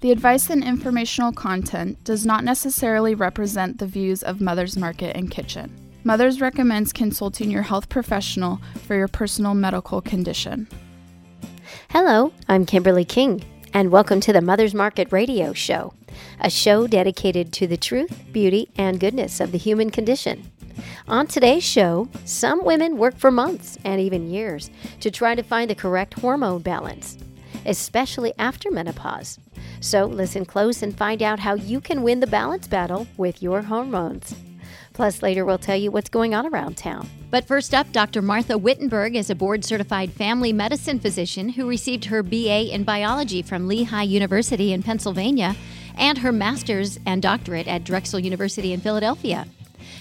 The advice and informational content does not necessarily represent the views of Mother's Market and Kitchen. Mother's recommends consulting your health professional for your personal medical condition. Hello, I'm Kimberly King, and welcome to the Mother's Market Radio Show, a show dedicated to the truth, beauty, and goodness of the human condition. On today's show, some women work for months and even years to try to find the correct hormone balance, especially after menopause. So listen close and find out how you can win the balance battle with your hormones. Plus, later we'll tell you what's going on around town. But first up, Dr. Martha Wittenberg is a board certified family medicine physician who received her BA in biology from Lehigh University in Pennsylvania and her master's and doctorate at Drexel University in Philadelphia.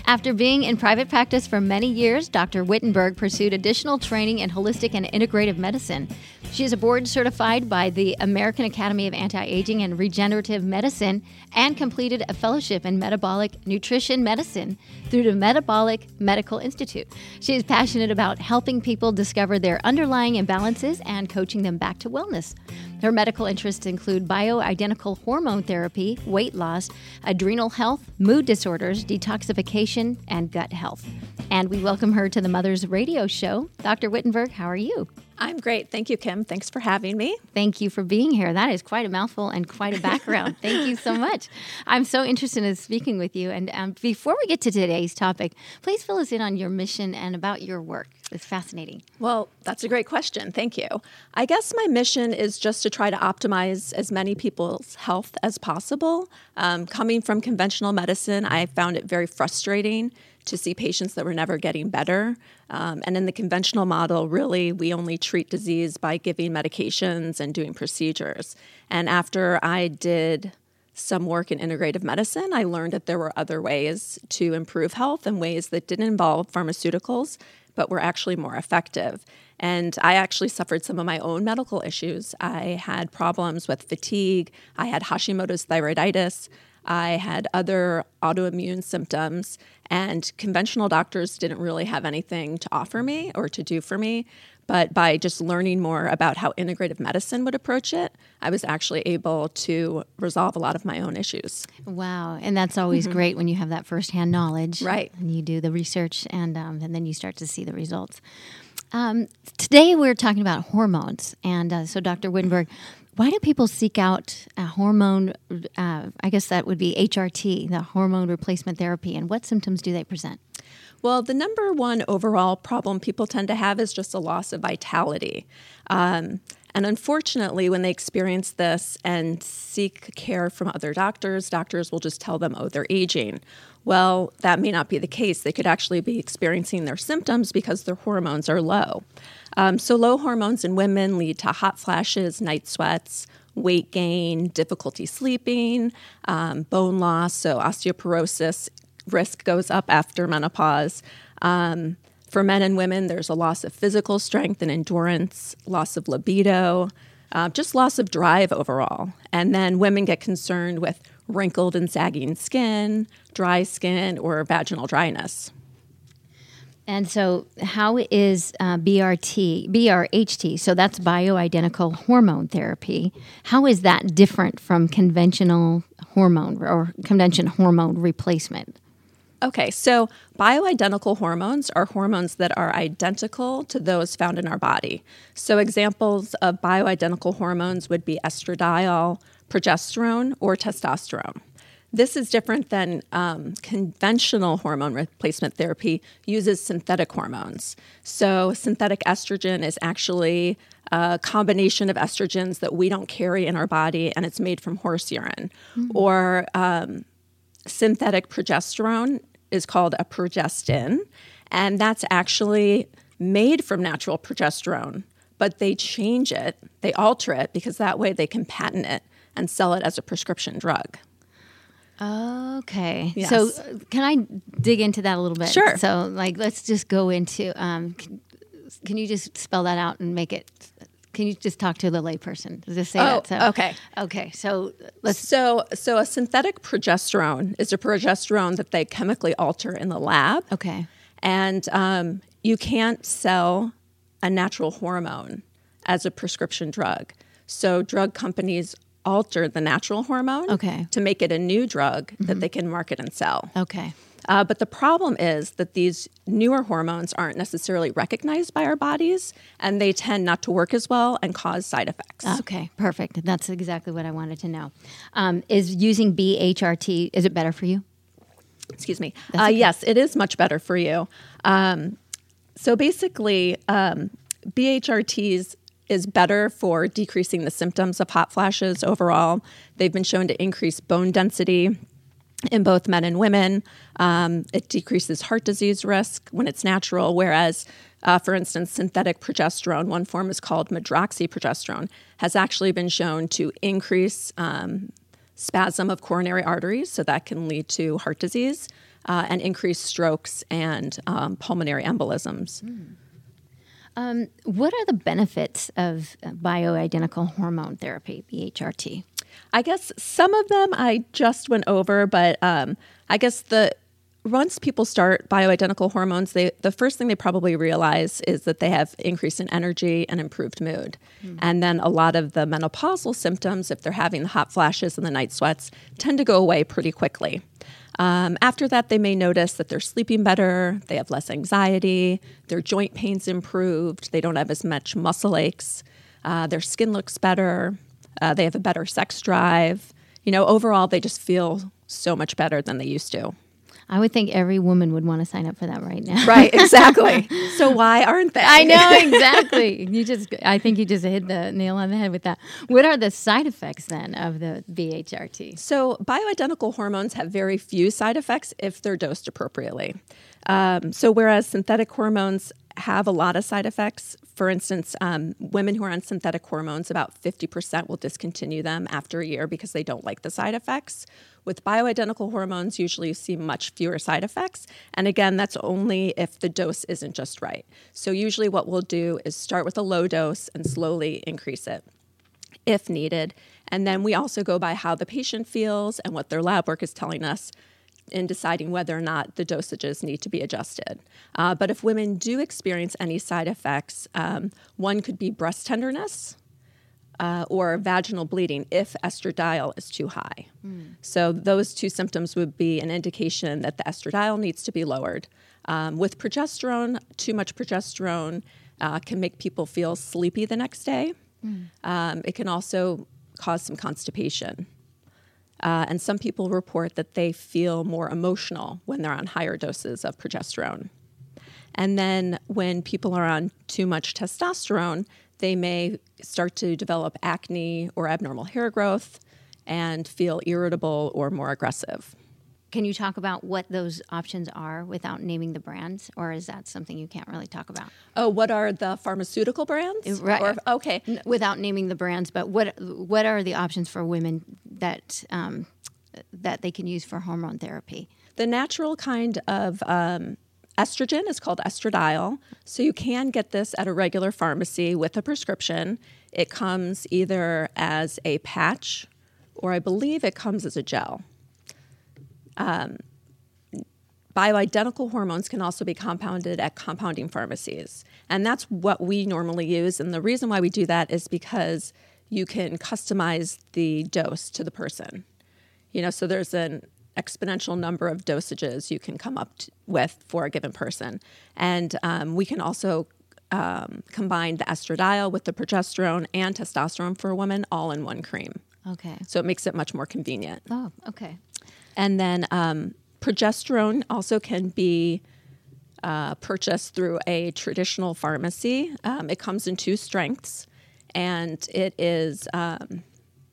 After being in private practice for many years, Dr. Wittenberg pursued additional training in holistic and integrative medicine. She is a board certified by the American Academy of Anti Aging and Regenerative Medicine and completed a fellowship in metabolic nutrition medicine through the Metabolic Medical Institute. She is passionate about helping people discover their underlying imbalances and coaching them back to wellness. Her medical interests include bioidentical hormone therapy, weight loss, adrenal health, mood disorders, detoxification, and gut health. And we welcome her to the Mother's Radio Show. Dr. Wittenberg, how are you? I'm great. Thank you, Kim. Thanks for having me. Thank you for being here. That is quite a mouthful and quite a background. Thank you so much. I'm so interested in speaking with you. And um, before we get to today's topic, please fill us in on your mission and about your work. It's fascinating. Well, that's a great question. Thank you. I guess my mission is just to try to optimize as many people's health as possible. Um, coming from conventional medicine, I found it very frustrating to see patients that were never getting better. Um, and in the conventional model, really, we only treat disease by giving medications and doing procedures. And after I did some work in integrative medicine, I learned that there were other ways to improve health and ways that didn't involve pharmaceuticals, but were actually more effective. And I actually suffered some of my own medical issues. I had problems with fatigue, I had Hashimoto's thyroiditis. I had other autoimmune symptoms, and conventional doctors didn't really have anything to offer me or to do for me. But by just learning more about how integrative medicine would approach it, I was actually able to resolve a lot of my own issues. Wow. And that's always mm-hmm. great when you have that firsthand knowledge. Right. And you do the research and, um, and then you start to see the results. Um, today we're talking about hormones. And uh, so, Dr. Wittenberg, why do people seek out a hormone? Uh, I guess that would be HRT, the hormone replacement therapy, and what symptoms do they present? Well, the number one overall problem people tend to have is just a loss of vitality. Um, and unfortunately, when they experience this and seek care from other doctors, doctors will just tell them, oh, they're aging. Well, that may not be the case. They could actually be experiencing their symptoms because their hormones are low. Um, so, low hormones in women lead to hot flashes, night sweats, weight gain, difficulty sleeping, um, bone loss. So, osteoporosis risk goes up after menopause. Um, for men and women, there's a loss of physical strength and endurance, loss of libido, uh, just loss of drive overall. And then women get concerned with wrinkled and sagging skin, dry skin, or vaginal dryness. And so, how is uh, BRT, BRHT, so that's bioidentical hormone therapy, how is that different from conventional hormone or convention hormone replacement? Okay, so bioidentical hormones are hormones that are identical to those found in our body. So, examples of bioidentical hormones would be estradiol, progesterone, or testosterone. This is different than um, conventional hormone replacement therapy uses synthetic hormones. So synthetic estrogen is actually a combination of estrogens that we don't carry in our body, and it's made from horse urine. Mm-hmm. Or um, synthetic progesterone is called a progestin, and that's actually made from natural progesterone, but they change it, they alter it because that way they can patent it and sell it as a prescription drug. Okay. Yes. So, uh, can I dig into that a little bit? Sure. So, like, let's just go into. Um, can, can, you just spell that out and make it? Can you just talk to the layperson? Just say oh, that. So, okay. Okay. So let's. So, so a synthetic progesterone is a progesterone that they chemically alter in the lab. Okay. And um, you can't sell a natural hormone as a prescription drug. So, drug companies alter the natural hormone Okay. to make it a new drug that they can market and sell. Okay. Uh, but the problem is that these newer hormones aren't necessarily recognized by our bodies and they tend not to work as well and cause side effects. Okay. Perfect. That's exactly what I wanted to know. Um, is using BHRT is it better for you? Excuse me. Uh, Yes, it is much better for you. Um, so basically, um, BHRTs is better for decreasing the symptoms of hot flashes overall. They've been shown to increase bone density in both men and women. Um, it decreases heart disease risk when it's natural, whereas, uh, for instance, synthetic progesterone, one form is called medroxyprogesterone, has actually been shown to increase um, spasm of coronary arteries, so that can lead to heart disease, uh, and increase strokes and um, pulmonary embolisms. What are the benefits of uh, bioidentical hormone therapy, BHRT? I guess some of them I just went over, but um, I guess the once people start bioidentical hormones, they the first thing they probably realize is that they have increase in energy and improved mood, and then a lot of the menopausal symptoms, if they're having the hot flashes and the night sweats, tend to go away pretty quickly. Um, after that, they may notice that they're sleeping better, they have less anxiety, their joint pains improved, they don't have as much muscle aches, uh, their skin looks better, uh, they have a better sex drive. You know, overall, they just feel so much better than they used to. I would think every woman would want to sign up for that right now. Right, exactly. so why aren't they? I know exactly. You just, I think you just hit the nail on the head with that. What are the side effects then of the BHRT? So, bioidentical hormones have very few side effects if they're dosed appropriately. Um, so, whereas synthetic hormones have a lot of side effects, for instance, um, women who are on synthetic hormones, about 50% will discontinue them after a year because they don't like the side effects. With bioidentical hormones, usually you see much fewer side effects. And again, that's only if the dose isn't just right. So, usually what we'll do is start with a low dose and slowly increase it if needed. And then we also go by how the patient feels and what their lab work is telling us in deciding whether or not the dosages need to be adjusted. Uh, but if women do experience any side effects, um, one could be breast tenderness. Uh, or vaginal bleeding if estradiol is too high. So, those two symptoms would be an indication that the estradiol needs to be lowered. Um, with progesterone, too much progesterone uh, can make people feel sleepy the next day. Um, it can also cause some constipation. Uh, and some people report that they feel more emotional when they're on higher doses of progesterone. And then when people are on too much testosterone, they may start to develop acne or abnormal hair growth and feel irritable or more aggressive. Can you talk about what those options are without naming the brands, or is that something you can't really talk about? Oh, what are the pharmaceutical brands? Right. Or, okay. Without naming the brands, but what what are the options for women that um, that they can use for hormone therapy? The natural kind of um, estrogen is called estradiol. So you can get this at a regular pharmacy with a prescription. It comes either as a patch or I believe it comes as a gel. Um, bioidentical hormones can also be compounded at compounding pharmacies. And that's what we normally use. And the reason why we do that is because you can customize the dose to the person. You know, so there's an exponential number of dosages you can come up with for a given person. And um, we can also um, combine the estradiol with the progesterone and testosterone for a woman all in one cream. Okay. So it makes it much more convenient. Oh, okay. And then um, progesterone also can be uh, purchased through a traditional pharmacy. Um, it comes in two strengths, and it is um,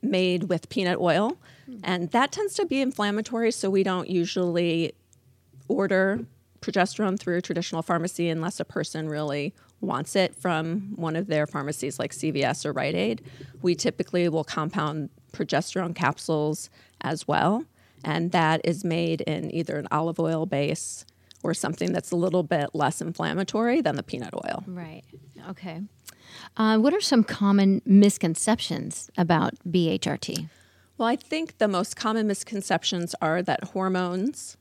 made with peanut oil, and that tends to be inflammatory. So we don't usually order progesterone through a traditional pharmacy unless a person really wants it from one of their pharmacies like CVS or Rite Aid. We typically will compound progesterone capsules as well, and that is made in either an olive oil base or something that's a little bit less inflammatory than the peanut oil. Right. Okay. Uh, what are some common misconceptions about BHRT? Well, I think the most common misconceptions are that hormones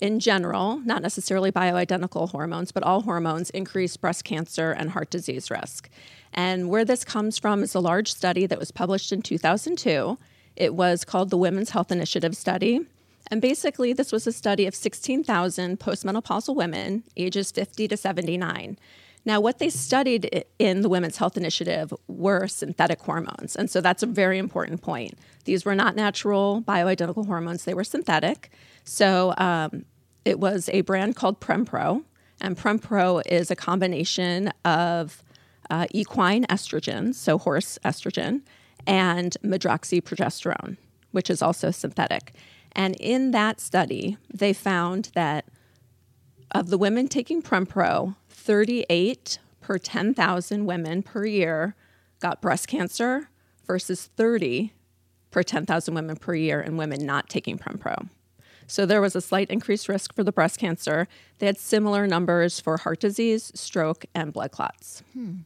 in general, not necessarily bioidentical hormones, but all hormones increase breast cancer and heart disease risk. And where this comes from is a large study that was published in 2002. It was called the Women's Health Initiative Study. And basically, this was a study of 16,000 postmenopausal women ages 50 to 79. Now, what they studied in the Women's Health Initiative were synthetic hormones. And so that's a very important point. These were not natural bioidentical hormones, they were synthetic. So um, it was a brand called Prempro. And Prempro is a combination of uh, equine estrogen, so horse estrogen, and medroxyprogesterone, which is also synthetic. And in that study, they found that of the women taking Prempro, 38 per 10,000 women per year got breast cancer versus 30 per 10,000 women per year in women not taking Prempro. So there was a slight increased risk for the breast cancer. They had similar numbers for heart disease, stroke, and blood clots. Hmm.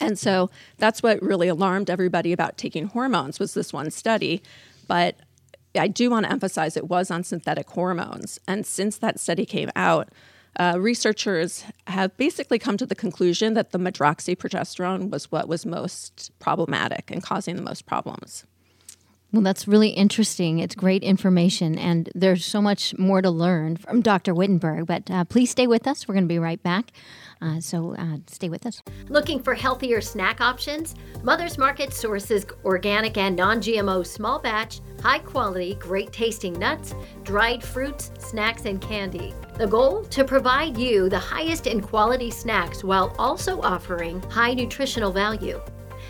And so that's what really alarmed everybody about taking hormones was this one study. But I do want to emphasize it was on synthetic hormones. And since that study came out, uh, researchers have basically come to the conclusion that the medroxyprogesterone was what was most problematic and causing the most problems. Well, that's really interesting. It's great information, and there's so much more to learn from Dr. Wittenberg. But uh, please stay with us. We're going to be right back. Uh, so uh, stay with us. Looking for healthier snack options? Mother's Market sources organic and non GMO small batch, high quality, great tasting nuts, dried fruits, snacks, and candy. The goal? To provide you the highest in quality snacks while also offering high nutritional value.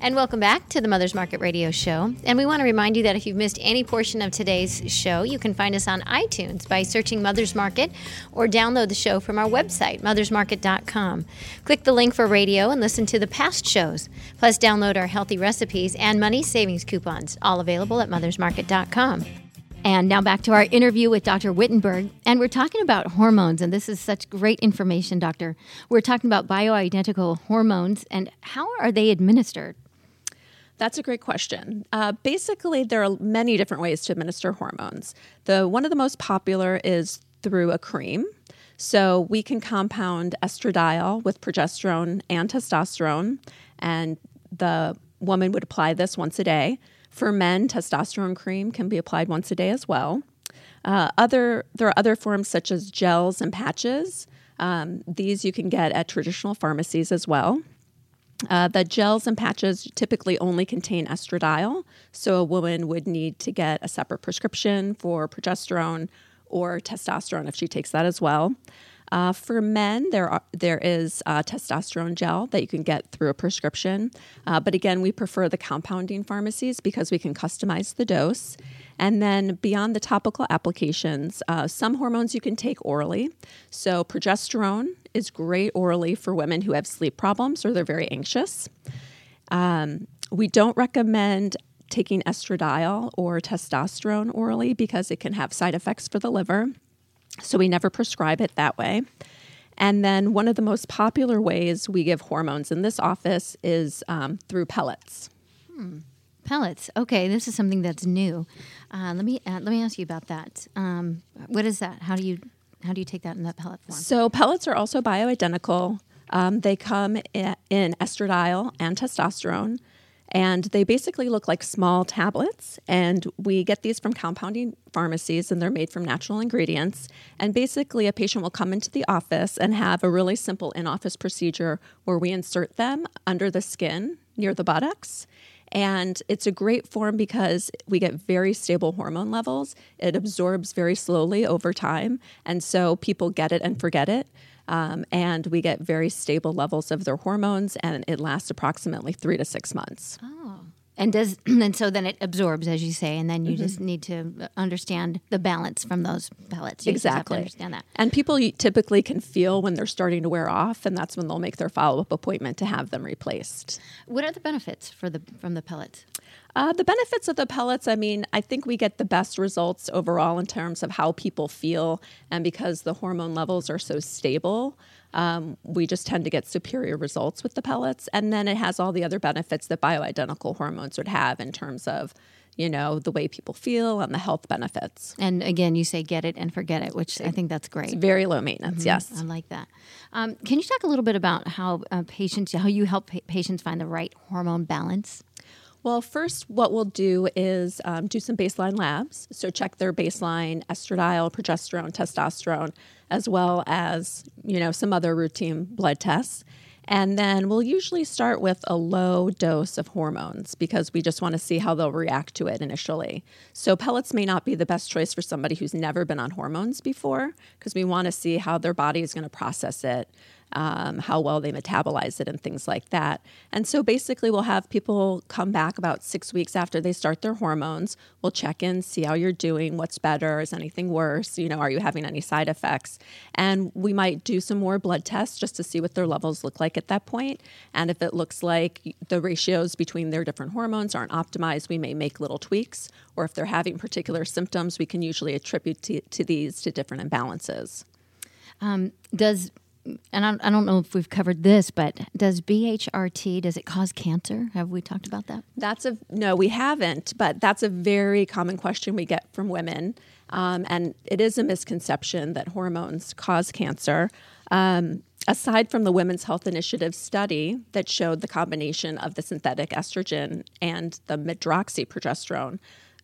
And welcome back to the Mother's Market Radio Show. And we want to remind you that if you've missed any portion of today's show, you can find us on iTunes by searching Mother's Market or download the show from our website, mothersmarket.com. Click the link for radio and listen to the past shows. Plus, download our healthy recipes and money savings coupons, all available at mothersmarket.com. And now back to our interview with Dr. Wittenberg. And we're talking about hormones, and this is such great information, Doctor. We're talking about bioidentical hormones and how are they administered? That's a great question. Uh, basically, there are many different ways to administer hormones. The one of the most popular is through a cream. So we can compound estradiol with progesterone and testosterone, and the woman would apply this once a day. For men, testosterone cream can be applied once a day as well. Uh, other there are other forms such as gels and patches. Um, these you can get at traditional pharmacies as well. Uh, the gels and patches typically only contain estradiol, so a woman would need to get a separate prescription for progesterone or testosterone if she takes that as well. Uh, for men, there are there is testosterone gel that you can get through a prescription, uh, but again, we prefer the compounding pharmacies because we can customize the dose. And then beyond the topical applications, uh, some hormones you can take orally. So progesterone is great orally for women who have sleep problems or they're very anxious. Um, we don't recommend taking estradiol or testosterone orally because it can have side effects for the liver. So we never prescribe it that way. And then one of the most popular ways we give hormones in this office is um, through pellets. Hmm. Pellets. Okay, this is something that's new. Uh, let me uh, let me ask you about that. Um, what is that? How do you how do you take that in that pellet form? So pellets are also bioidentical. Um, they come in, in estradiol and testosterone, and they basically look like small tablets. And we get these from compounding pharmacies, and they're made from natural ingredients. And basically, a patient will come into the office and have a really simple in office procedure where we insert them under the skin near the buttocks. And it's a great form because we get very stable hormone levels. It absorbs very slowly over time. And so people get it and forget it. Um, and we get very stable levels of their hormones, and it lasts approximately three to six months. Oh. And does and so then it absorbs, as you say, and then you mm-hmm. just need to understand the balance from those pellets. You exactly, understand that. And people typically can feel when they're starting to wear off, and that's when they'll make their follow up appointment to have them replaced. What are the benefits for the from the pellets? Uh, the benefits of the pellets, I mean, I think we get the best results overall in terms of how people feel, and because the hormone levels are so stable. Um, we just tend to get superior results with the pellets. And then it has all the other benefits that bioidentical hormones would have in terms of, you know, the way people feel and the health benefits. And again, you say get it and forget it, which I think that's great. It's very low maintenance, mm-hmm. yes. I like that. Um, can you talk a little bit about how uh, patients, how you help pa- patients find the right hormone balance? Well, first, what we'll do is um, do some baseline labs. So, check their baseline estradiol, progesterone, testosterone, as well as you know some other routine blood tests. And then we'll usually start with a low dose of hormones because we just want to see how they'll react to it initially. So, pellets may not be the best choice for somebody who's never been on hormones before because we want to see how their body is going to process it um, how well they metabolize it, and things like that. And so basically, we'll have people come back about six weeks after they start their hormones. We'll check in, see how you're doing, what's better, is anything worse, you know, are you having any side effects? And we might do some more blood tests just to see what their levels look like at that point. And if it looks like the ratios between their different hormones aren't optimized, we may make little tweaks. Or if they're having particular symptoms, we can usually attribute to, to these to different imbalances. Um, does and I, I, don't know if we've covered this, but does BHRT does it cause cancer? Have we talked about that? That's a no, we haven't, but that's a very common question we get from women, um, and it is a misconception that hormones cause cancer. Um, aside from the Women's Health Initiative study that showed the combination of the synthetic estrogen and the medroxyprogesterone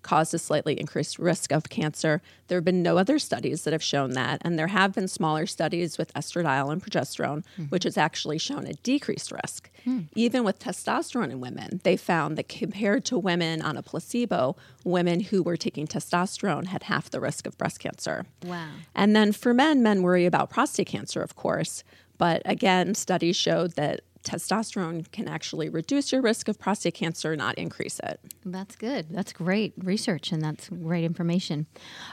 cause a slightly increased risk of cancer. There have been no other studies that have shown that, and there have been smaller studies with estradiol and progesterone, mm-hmm. which has actually shown a decreased risk. Mm. Even with testosterone in women, they found that compared to women on a placebo, women who were taking testosterone had half the risk of breast cancer. Wow. And then for men, men worry about prostate cancer, of course. But again, studies showed that testosterone can actually reduce your risk of prostate cancer, not increase it. That's good. That's great research and that's great information.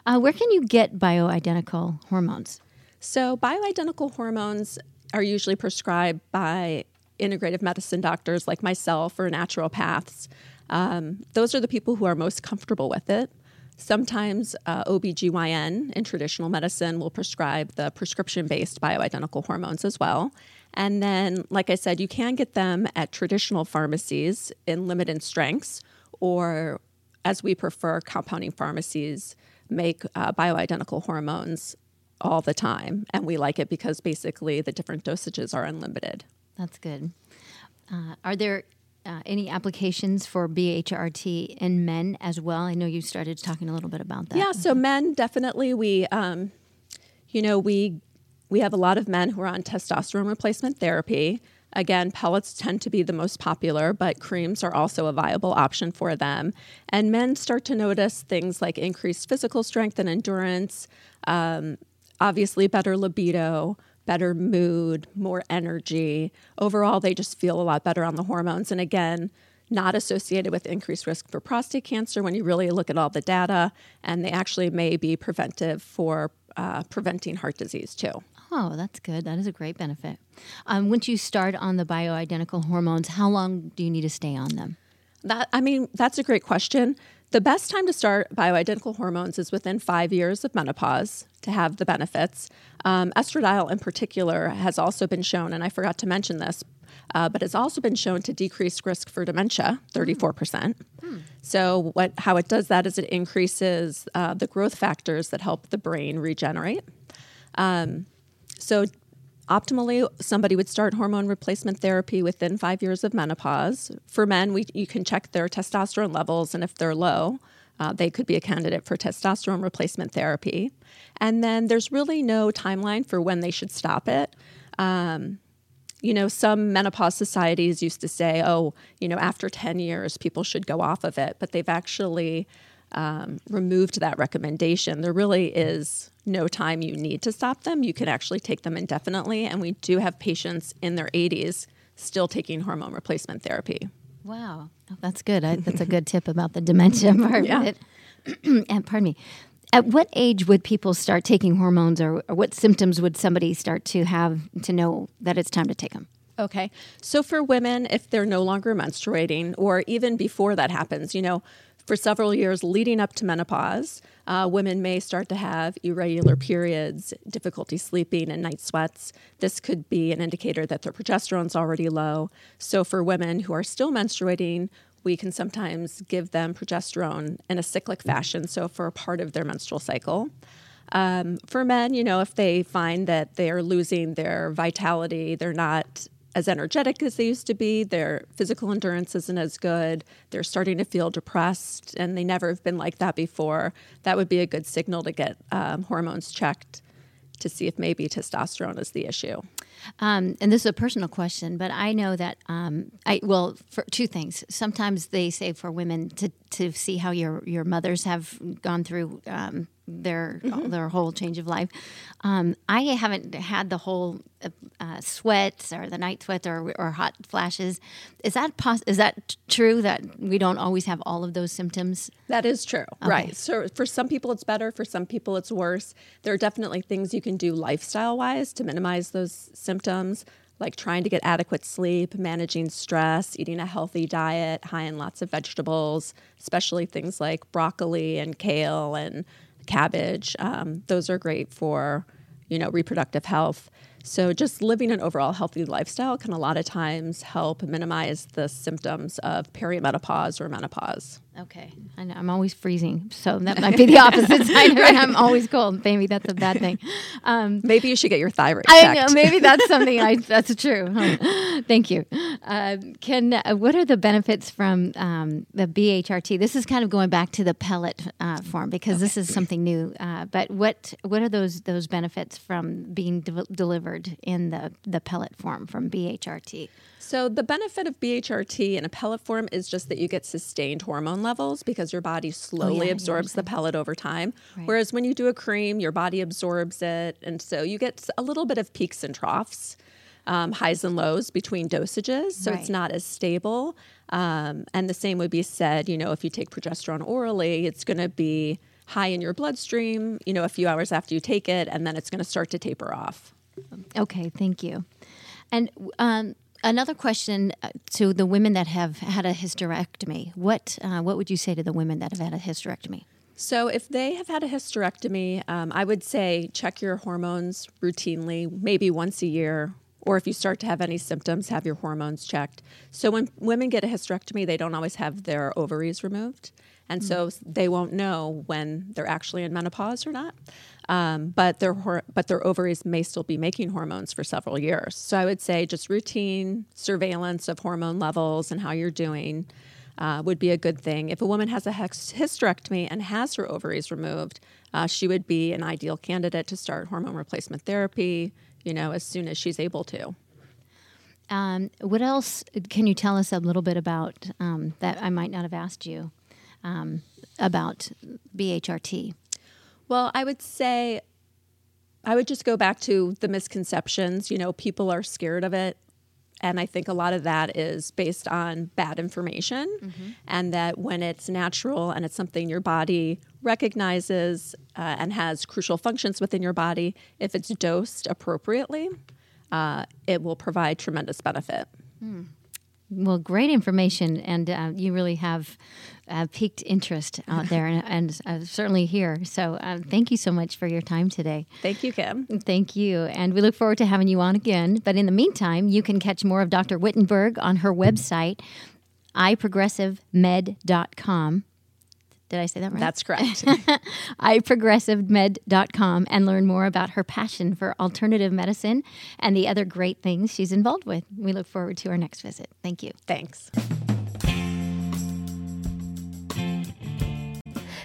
Uh, where can you get bioidentical hormones? So, bioidentical hormones are usually prescribed by integrative medicine doctors like myself or naturopaths. Um, those are the people who are most comfortable with it. Sometimes uh, OBGYN in traditional medicine will prescribe the prescription based bioidentical hormones as well. And then, like I said, you can get them at traditional pharmacies in limited strengths, or as we prefer, compounding pharmacies make uh, bioidentical hormones all the time. And we like it because basically the different dosages are unlimited. That's good. Uh, are there uh, any applications for BHRT in men as well? I know you started talking a little bit about that. Yeah, so men definitely we, um, you know, we we have a lot of men who are on testosterone replacement therapy. Again, pellets tend to be the most popular, but creams are also a viable option for them. And men start to notice things like increased physical strength and endurance, um, obviously better libido, better mood, more energy. Overall, they just feel a lot better on the hormones. And again, not associated with increased risk for prostate cancer when you really look at all the data, and they actually may be preventive for uh, preventing heart disease too. Oh, that's good. That is a great benefit. Um, once you start on the bioidentical hormones, how long do you need to stay on them? That I mean, that's a great question. The best time to start bioidentical hormones is within five years of menopause to have the benefits. Um, estradiol, in particular, has also been shown, and I forgot to mention this, uh, but it's also been shown to decrease risk for dementia, 34%. Hmm. So, what, how it does that is it increases uh, the growth factors that help the brain regenerate. Um, so, optimally, somebody would start hormone replacement therapy within five years of menopause. For men, we, you can check their testosterone levels, and if they're low, uh, they could be a candidate for testosterone replacement therapy. And then there's really no timeline for when they should stop it. Um, you know, some menopause societies used to say, oh, you know, after 10 years, people should go off of it, but they've actually um, removed that recommendation. There really is no time you need to stop them. You can actually take them indefinitely. And we do have patients in their 80s still taking hormone replacement therapy. Wow, oh, that's good. I, that's a good tip about the dementia part yeah. it. and pardon me. At what age would people start taking hormones, or, or what symptoms would somebody start to have to know that it's time to take them? Okay. So for women, if they're no longer menstruating, or even before that happens, you know, for several years leading up to menopause, uh, women may start to have irregular periods, difficulty sleeping, and night sweats. This could be an indicator that their progesterone is already low. So, for women who are still menstruating, we can sometimes give them progesterone in a cyclic fashion, so for a part of their menstrual cycle. Um, for men, you know, if they find that they are losing their vitality, they're not as energetic as they used to be. Their physical endurance isn't as good. They're starting to feel depressed, and they never have been like that before. That would be a good signal to get um, hormones checked to see if maybe testosterone is the issue. Um, and this is a personal question, but I know that um, I well for two things. Sometimes they say for women to to see how your your mothers have gone through um, their mm-hmm. their whole change of life. Um, I haven't had the whole uh, uh, sweats or the night sweats or, or hot flashes. Is that pos- is that true that we don't always have all of those symptoms? That is true, okay. right? So for some people it's better, for some people it's worse. There are definitely things you can do lifestyle wise to minimize those symptoms like trying to get adequate sleep, managing stress, eating a healthy diet high in lots of vegetables, especially things like broccoli and kale and cabbage. Um, those are great for, you know, reproductive health. So just living an overall healthy lifestyle can a lot of times help minimize the symptoms of perimenopause or menopause. Okay, I know, I'm always freezing, so that might be the opposite side. right. I'm always cold. Maybe that's a bad thing. Um, maybe you should get your thyroid. I know. Maybe that's something. I that's true. Thank you. Uh, can uh, what are the benefits from um, the BHRT? This is kind of going back to the pellet uh, form because okay. this is something new. Uh, but what what are those those benefits from being de- delivered in the the pellet form from BHRT? So, the benefit of BHRT in a pellet form is just that you get sustained hormone levels because your body slowly oh, yeah, absorbs the pellet over time. Right. Whereas when you do a cream, your body absorbs it. And so you get a little bit of peaks and troughs, um, highs and lows between dosages. So, right. it's not as stable. Um, and the same would be said, you know, if you take progesterone orally, it's going to be high in your bloodstream, you know, a few hours after you take it, and then it's going to start to taper off. Okay, thank you. And um, Another question uh, to the women that have had a hysterectomy. What uh, what would you say to the women that have had a hysterectomy? So, if they have had a hysterectomy, um, I would say check your hormones routinely, maybe once a year, or if you start to have any symptoms, have your hormones checked. So, when women get a hysterectomy, they don't always have their ovaries removed. And mm-hmm. so they won't know when they're actually in menopause or not. Um, but their but their ovaries may still be making hormones for several years. So I would say just routine surveillance of hormone levels and how you're doing uh, would be a good thing. If a woman has a hysterectomy and has her ovaries removed, uh, she would be an ideal candidate to start hormone replacement therapy. You know, as soon as she's able to. Um, what else can you tell us a little bit about um, that I might not have asked you um, about BHRT? Well, I would say I would just go back to the misconceptions. You know, people are scared of it. And I think a lot of that is based on bad information, mm-hmm. and that when it's natural and it's something your body recognizes uh, and has crucial functions within your body, if it's dosed appropriately, uh, it will provide tremendous benefit. Mm. Well, great information, and uh, you really have uh, piqued interest out there, and, and uh, certainly here. So, uh, thank you so much for your time today. Thank you, Kim. Thank you, and we look forward to having you on again. But in the meantime, you can catch more of Dr. Wittenberg on her website, iprogressivemed.com. Did I say that right? That's correct. iprogressivemed.com and learn more about her passion for alternative medicine and the other great things she's involved with. We look forward to our next visit. Thank you. Thanks.